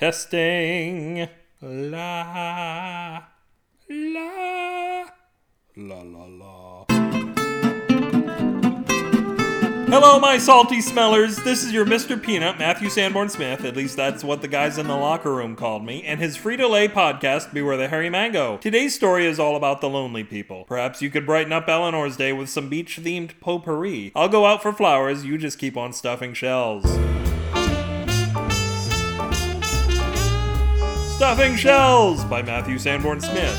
Testing. La. La. La la la. Hello, my salty smellers. This is your Mr. Peanut, Matthew Sanborn Smith. At least that's what the guys in the locker room called me, and his Frito Lay podcast, Beware the Hairy Mango. Today's story is all about the lonely people. Perhaps you could brighten up Eleanor's day with some beach themed potpourri. I'll go out for flowers, you just keep on stuffing shells. Stuffing Shells by Matthew Sanborn Smith.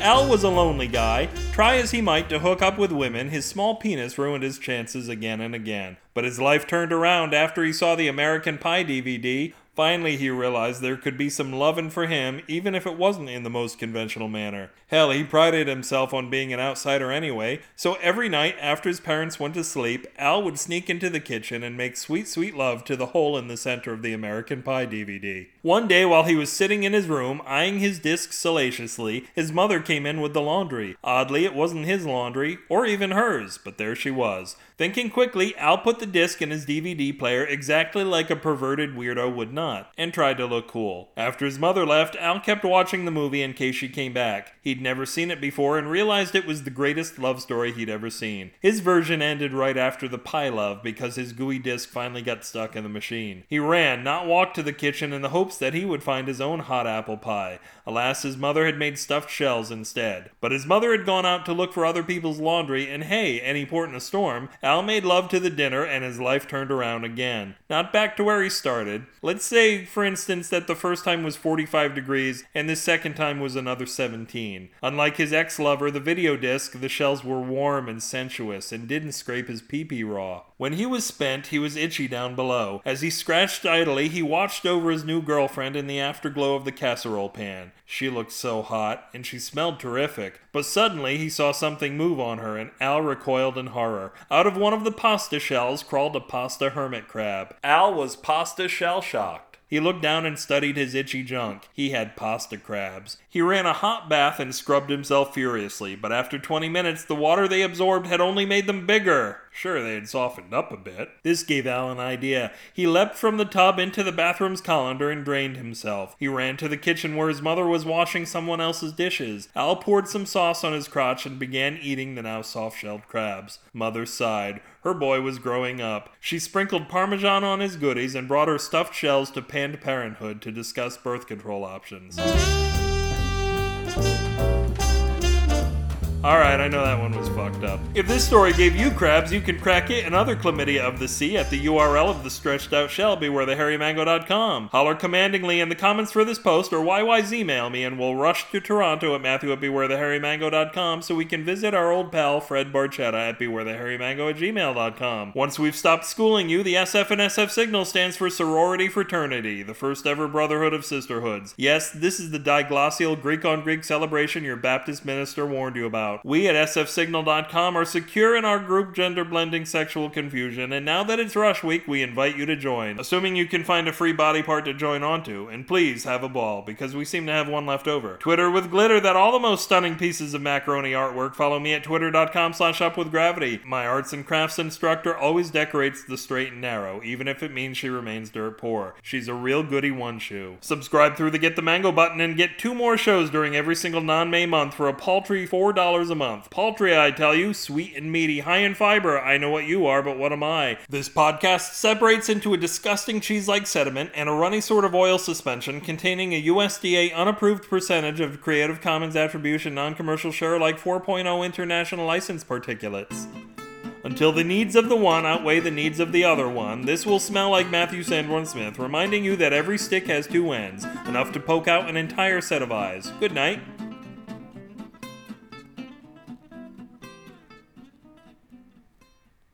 Al was a lonely guy. Try as he might to hook up with women, his small penis ruined his chances again and again. But his life turned around after he saw the American Pie DVD. Finally, he realized there could be some lovin' for him, even if it wasn't in the most conventional manner. Hell, he prided himself on being an outsider anyway, so every night after his parents went to sleep, Al would sneak into the kitchen and make sweet, sweet love to the hole in the center of the American Pie DVD. One day, while he was sitting in his room, eyeing his disc salaciously, his mother came in with the laundry. Oddly, it wasn't his laundry, or even hers, but there she was. Thinking quickly, Al put the disc in his DVD player exactly like a perverted weirdo would and tried to look cool. After his mother left, Al kept watching the movie in case she came back. He'd never seen it before and realized it was the greatest love story he'd ever seen. His version ended right after the pie love because his gooey disc finally got stuck in the machine. He ran, not walked to the kitchen in the hopes that he would find his own hot apple pie. Alas, his mother had made stuffed shells instead. But his mother had gone out to look for other people's laundry, and hey, any port in a storm, Al made love to the dinner and his life turned around again. Not back to where he started. Let's say, for instance, that the first time was 45 degrees and the second time was another 17. Unlike his ex lover, the video disc, the shells were warm and sensuous and didn't scrape his pee pee raw. When he was spent, he was itchy down below. As he scratched idly, he watched over his new girlfriend in the afterglow of the casserole pan. She looked so hot, and she smelled terrific. But suddenly he saw something move on her, and Al recoiled in horror. Out of one of the pasta shells crawled a pasta hermit crab. Al was pasta shell shocked. He looked down and studied his itchy junk. He had pasta crabs. He ran a hot bath and scrubbed himself furiously, but after 20 minutes, the water they absorbed had only made them bigger. Sure, they had softened up a bit. This gave Al an idea. He leapt from the tub into the bathroom's colander and drained himself. He ran to the kitchen where his mother was washing someone else's dishes. Al poured some sauce on his crotch and began eating the now soft shelled crabs. Mother sighed. Her boy was growing up. She sprinkled Parmesan on his goodies and brought her stuffed shells to Planned Parenthood to discuss birth control options. Alright, I know that one was fucked up. If this story gave you crabs, you can crack it and other chlamydia of the sea at the URL of the stretched out shell, bewarethehairymango.com. Holler commandingly in the comments for this post or YYZ email me and we'll rush to Toronto at Matthew at so we can visit our old pal Fred Barchetta at bewarethehairymango at gmail.com. Once we've stopped schooling you, the SF and SF signal stands for sorority fraternity, the first ever brotherhood of sisterhoods. Yes, this is the diglossial Greek on Greek celebration your Baptist minister warned you about. We at sfsignal.com are secure in our group gender blending sexual confusion, and now that it's Rush Week, we invite you to join, assuming you can find a free body part to join onto, and please have a ball, because we seem to have one left over. Twitter with glitter that all the most stunning pieces of macaroni artwork. Follow me at twitter.com slash upwithgravity. My arts and crafts instructor always decorates the straight and narrow, even if it means she remains dirt poor. She's a real goody one shoe. Subscribe through the Get the Mango button and get two more shows during every single non-May month for a paltry $4 a month. Paltry, I tell you, sweet and meaty, high in fiber. I know what you are, but what am I? This podcast separates into a disgusting cheese like sediment and a runny sort of oil suspension containing a USDA unapproved percentage of Creative Commons Attribution Non Commercial Share like 4.0 international license particulates. Until the needs of the one outweigh the needs of the other one, this will smell like Matthew Sanborn Smith, reminding you that every stick has two ends, enough to poke out an entire set of eyes. Good night.